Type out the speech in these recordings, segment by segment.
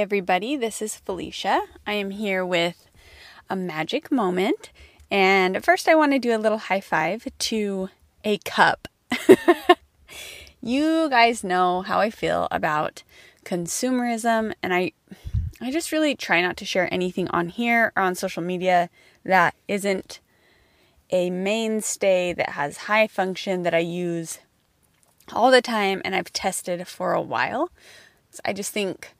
Everybody, this is Felicia. I am here with a magic moment. And first, I want to do a little high five to a cup. you guys know how I feel about consumerism, and I, I just really try not to share anything on here or on social media that isn't a mainstay that has high function that I use all the time and I've tested for a while. So I just think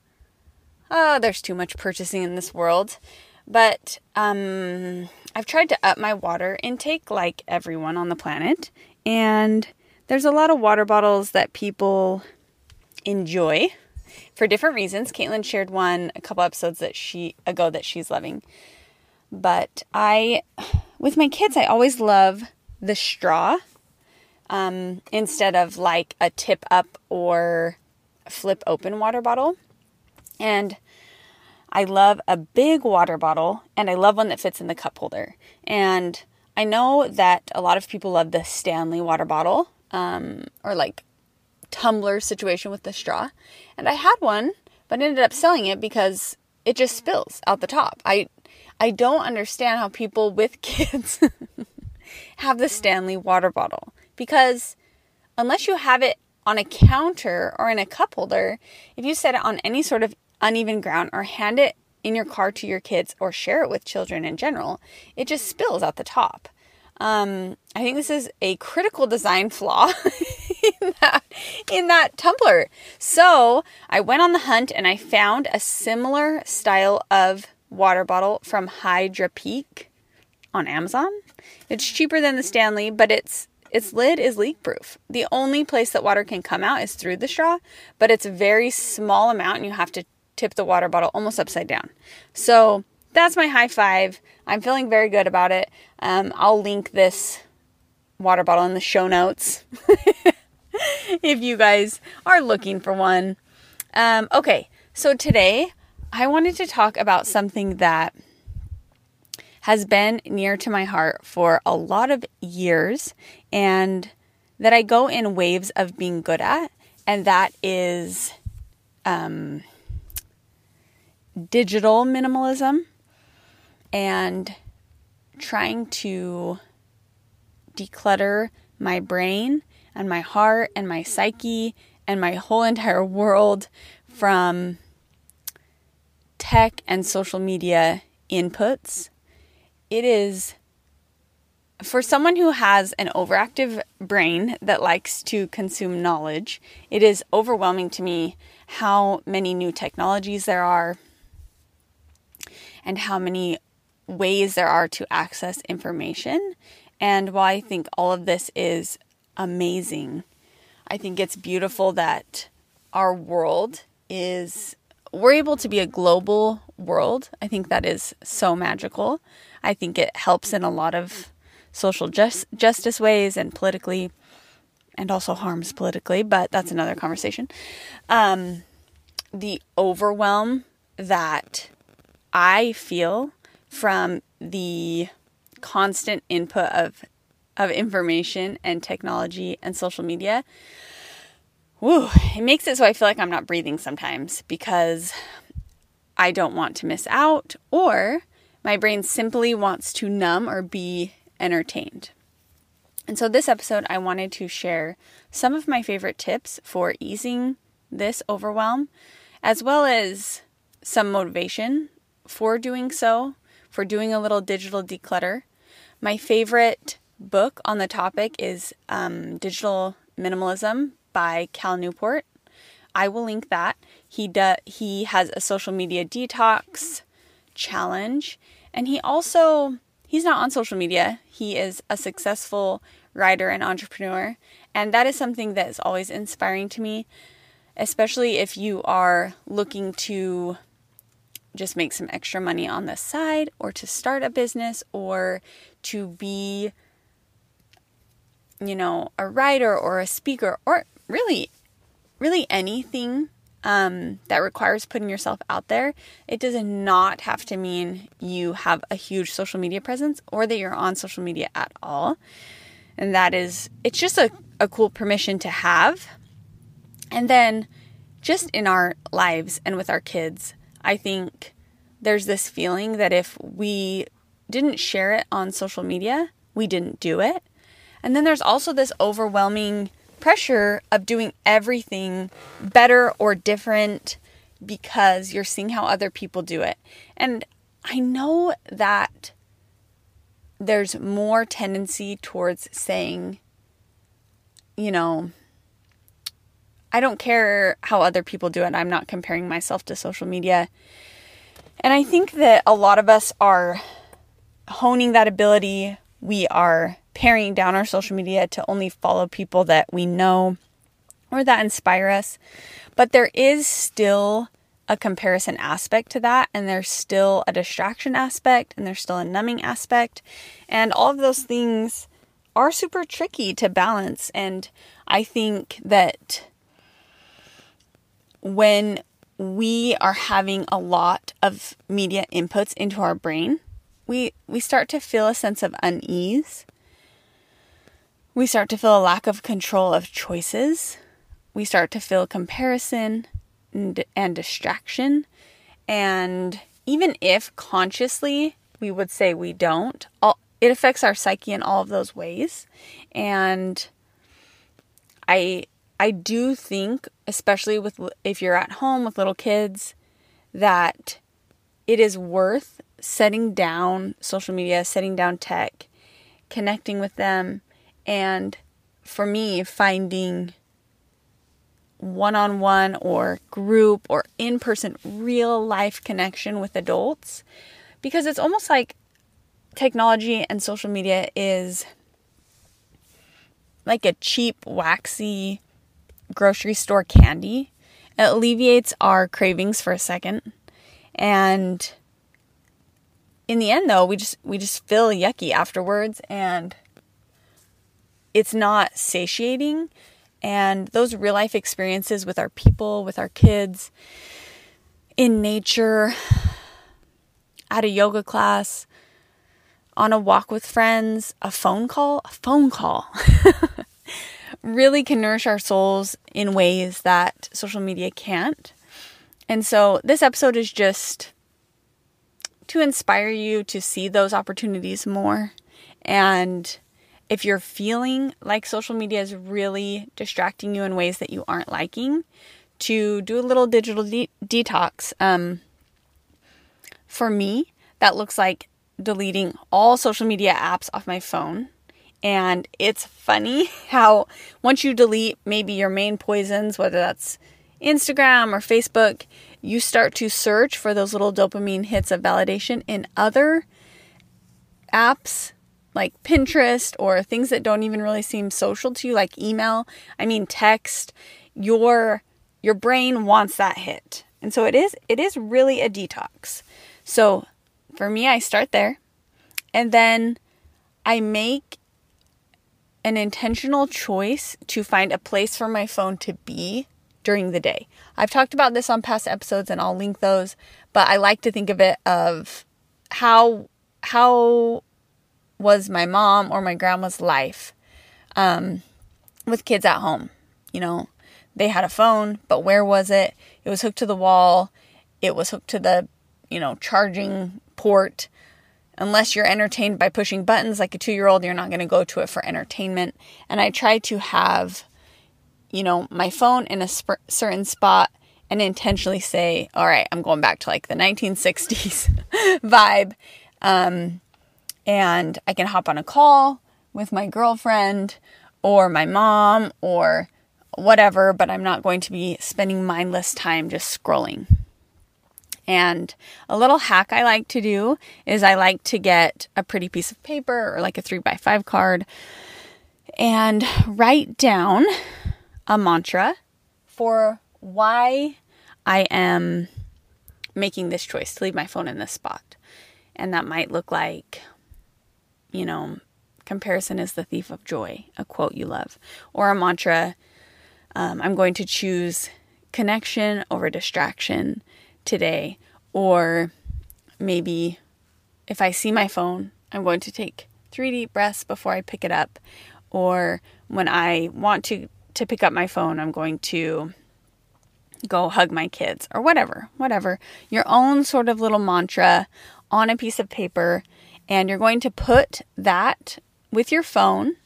oh, there's too much purchasing in this world. But um, I've tried to up my water intake like everyone on the planet. And there's a lot of water bottles that people enjoy for different reasons. Caitlin shared one a couple episodes that she ago that she's loving. But I, with my kids, I always love the straw um, instead of like a tip up or flip open water bottle. And I love a big water bottle and I love one that fits in the cup holder. And I know that a lot of people love the Stanley water bottle um, or like tumbler situation with the straw. And I had one, but ended up selling it because it just spills out the top. I I don't understand how people with kids have the Stanley water bottle because unless you have it on a counter or in a cup holder, if you set it on any sort of uneven ground or hand it in your car to your kids or share it with children in general, it just spills out the top. Um, I think this is a critical design flaw in that in that tumbler. So I went on the hunt and I found a similar style of water bottle from Hydrapeak on Amazon. It's cheaper than the Stanley, but it's its lid is leak proof. The only place that water can come out is through the straw, but it's a very small amount and you have to tip the water bottle almost upside down. So that's my high five. I'm feeling very good about it. Um, I'll link this water bottle in the show notes if you guys are looking for one. Um, okay, so today I wanted to talk about something that has been near to my heart for a lot of years and that I go in waves of being good at, and that is um, digital minimalism and trying to declutter my brain and my heart and my psyche and my whole entire world from tech and social media inputs. It is for someone who has an overactive brain that likes to consume knowledge, it is overwhelming to me how many new technologies there are and how many ways there are to access information. And while I think all of this is amazing, I think it's beautiful that our world is, we're able to be a global world. I think that is so magical. I think it helps in a lot of social just, justice ways and politically, and also harms politically, but that's another conversation. Um, the overwhelm that I feel from the constant input of of information and technology and social media, woo, it makes it so I feel like I'm not breathing sometimes because I don't want to miss out or my brain simply wants to numb or be entertained. And so, this episode, I wanted to share some of my favorite tips for easing this overwhelm, as well as some motivation for doing so, for doing a little digital declutter. My favorite book on the topic is um, Digital Minimalism by Cal Newport. I will link that. He do, he has a social media detox challenge and he also he's not on social media. He is a successful writer and entrepreneur and that is something that is always inspiring to me especially if you are looking to just make some extra money on the side or to start a business or to be you know a writer or a speaker or really really anything um, that requires putting yourself out there. It does not have to mean you have a huge social media presence or that you're on social media at all. And that is it's just a, a cool permission to have. And then just in our lives and with our kids I think there's this feeling that if we didn't share it on social media, we didn't do it. And then there's also this overwhelming pressure of doing everything better or different because you're seeing how other people do it. And I know that there's more tendency towards saying, you know, I don't care how other people do it. I'm not comparing myself to social media. And I think that a lot of us are honing that ability. We are paring down our social media to only follow people that we know or that inspire us. But there is still a comparison aspect to that, and there's still a distraction aspect, and there's still a numbing aspect. And all of those things are super tricky to balance. And I think that when we are having a lot of media inputs into our brain, we we start to feel a sense of unease. We start to feel a lack of control of choices. We start to feel comparison and, and distraction. And even if consciously we would say we don't, all, it affects our psyche in all of those ways. And I I do think, especially with if you're at home with little kids, that it is worth setting down social media, setting down tech, connecting with them, and for me, finding one on one or group or in person real life connection with adults because it's almost like technology and social media is like a cheap, waxy grocery store candy. It alleviates our cravings for a second. And in the end though, we just we just feel yucky afterwards and it's not satiating and those real life experiences with our people, with our kids, in nature, at a yoga class, on a walk with friends, a phone call, a phone call. really can nourish our souls in ways that social media can't. And so this episode is just to inspire you to see those opportunities more. And if you're feeling like social media is really distracting you in ways that you aren't liking, to do a little digital de- detox. Um, for me, that looks like deleting all social media apps off my phone and it's funny how once you delete maybe your main poisons, whether that's Instagram or Facebook, you start to search for those little dopamine hits of validation in other apps like Pinterest or things that don't even really seem social to you like email, I mean text. Your your brain wants that hit. And so it is it is really a detox. So for me I start there and then I make an intentional choice to find a place for my phone to be during the day. I've talked about this on past episodes and I'll link those, but I like to think of it of how how was my mom or my grandma's life um, with kids at home. You know, they had a phone, but where was it? It was hooked to the wall. It was hooked to the, you know, charging port unless you're entertained by pushing buttons like a two year old, you're not going to go to it for entertainment. And I try to have, you know, my phone in a sp- certain spot and intentionally say, all right, I'm going back to like the 1960s vibe. Um, and I can hop on a call with my girlfriend or my mom or whatever, but I'm not going to be spending mindless time just scrolling. And a little hack I like to do is I like to get a pretty piece of paper or like a three by five card and write down a mantra for why I am making this choice to leave my phone in this spot. And that might look like, you know, comparison is the thief of joy, a quote you love, or a mantra. Um, I'm going to choose connection over distraction today. Or maybe if I see my phone, I'm going to take three deep breaths before I pick it up. Or when I want to, to pick up my phone, I'm going to go hug my kids or whatever, whatever. Your own sort of little mantra on a piece of paper. And you're going to put that with your phone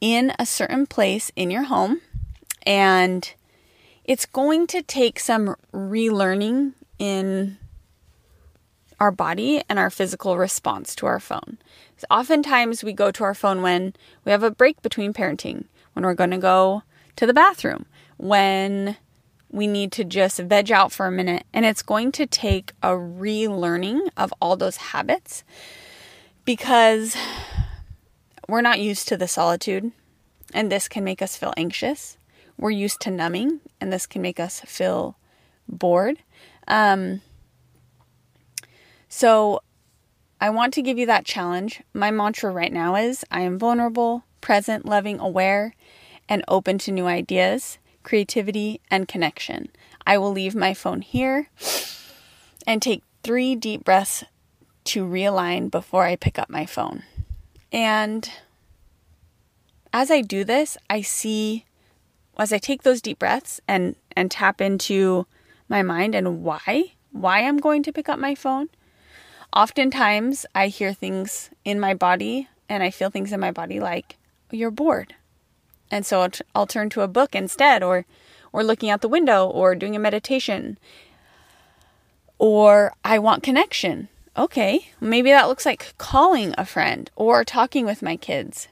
in a certain place in your home. And it's going to take some relearning in our body and our physical response to our phone. So oftentimes we go to our phone when we have a break between parenting, when we're going to go to the bathroom, when we need to just veg out for a minute. And it's going to take a relearning of all those habits because we're not used to the solitude, and this can make us feel anxious. We're used to numbing, and this can make us feel bored. Um, so, I want to give you that challenge. My mantra right now is I am vulnerable, present, loving, aware, and open to new ideas creativity, and connection. I will leave my phone here and take three deep breaths to realign before I pick up my phone. And as I do this, I see as I take those deep breaths and and tap into my mind and why why I'm going to pick up my phone. Oftentimes I hear things in my body and I feel things in my body like you're bored and so I'll, t- I'll turn to a book instead or or looking out the window or doing a meditation or I want connection. Okay, maybe that looks like calling a friend or talking with my kids.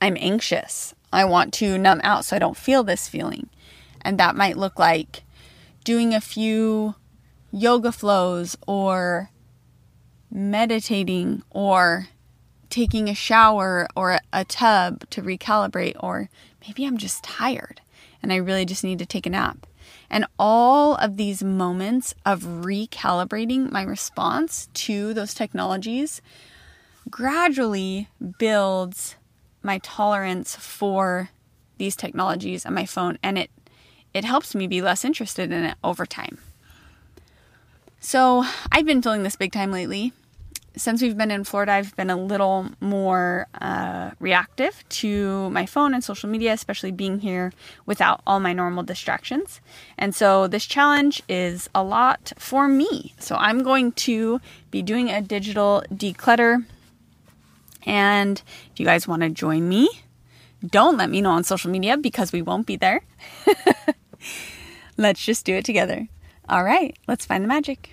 I'm anxious. I want to numb out so I don't feel this feeling. And that might look like doing a few yoga flows or meditating or taking a shower or a tub to recalibrate, or maybe I'm just tired and I really just need to take a nap. And all of these moments of recalibrating my response to those technologies gradually builds my tolerance for these technologies on my phone and it it helps me be less interested in it over time. So, I've been feeling this big time lately since we've been in Florida, I've been a little more uh, reactive to my phone and social media, especially being here without all my normal distractions. And so this challenge is a lot for me. So I'm going to be doing a digital declutter. And if you guys want to join me, don't let me know on social media because we won't be there. let's just do it together. All right, let's find the magic.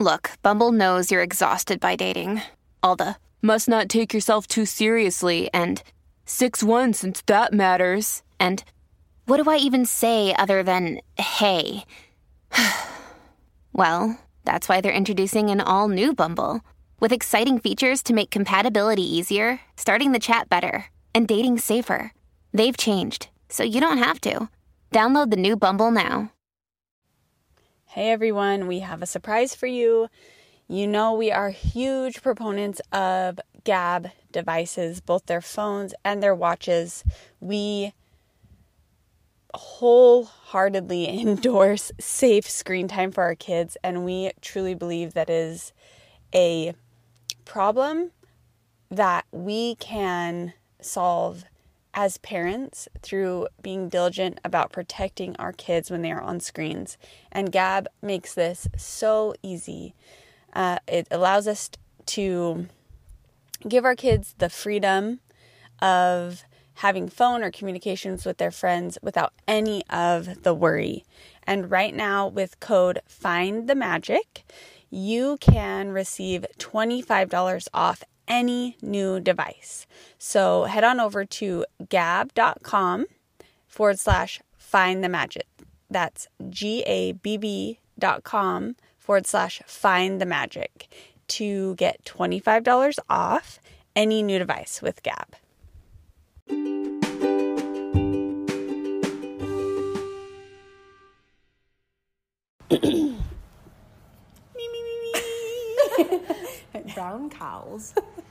Look, Bumble knows you're exhausted by dating. All the must not take yourself too seriously and 6 1 since that matters. And what do I even say other than hey? well, that's why they're introducing an all new Bumble with exciting features to make compatibility easier, starting the chat better, and dating safer. They've changed, so you don't have to. Download the new Bumble now. Hey everyone, we have a surprise for you. You know, we are huge proponents of Gabb devices, both their phones and their watches. We wholeheartedly endorse safe screen time for our kids, and we truly believe that is a problem that we can solve as parents through being diligent about protecting our kids when they are on screens. And Gabb makes this so easy. Uh, it allows us to give our kids the freedom of having phone or communications with their friends without any of the worry. And right now, with code FIND the Magic, you can receive $25 off any new device. So head on over to gabb.com forward slash find the magic. That's G A B B dot com forward slash find the magic to get $25 off any new device with Gabb. Brown cows.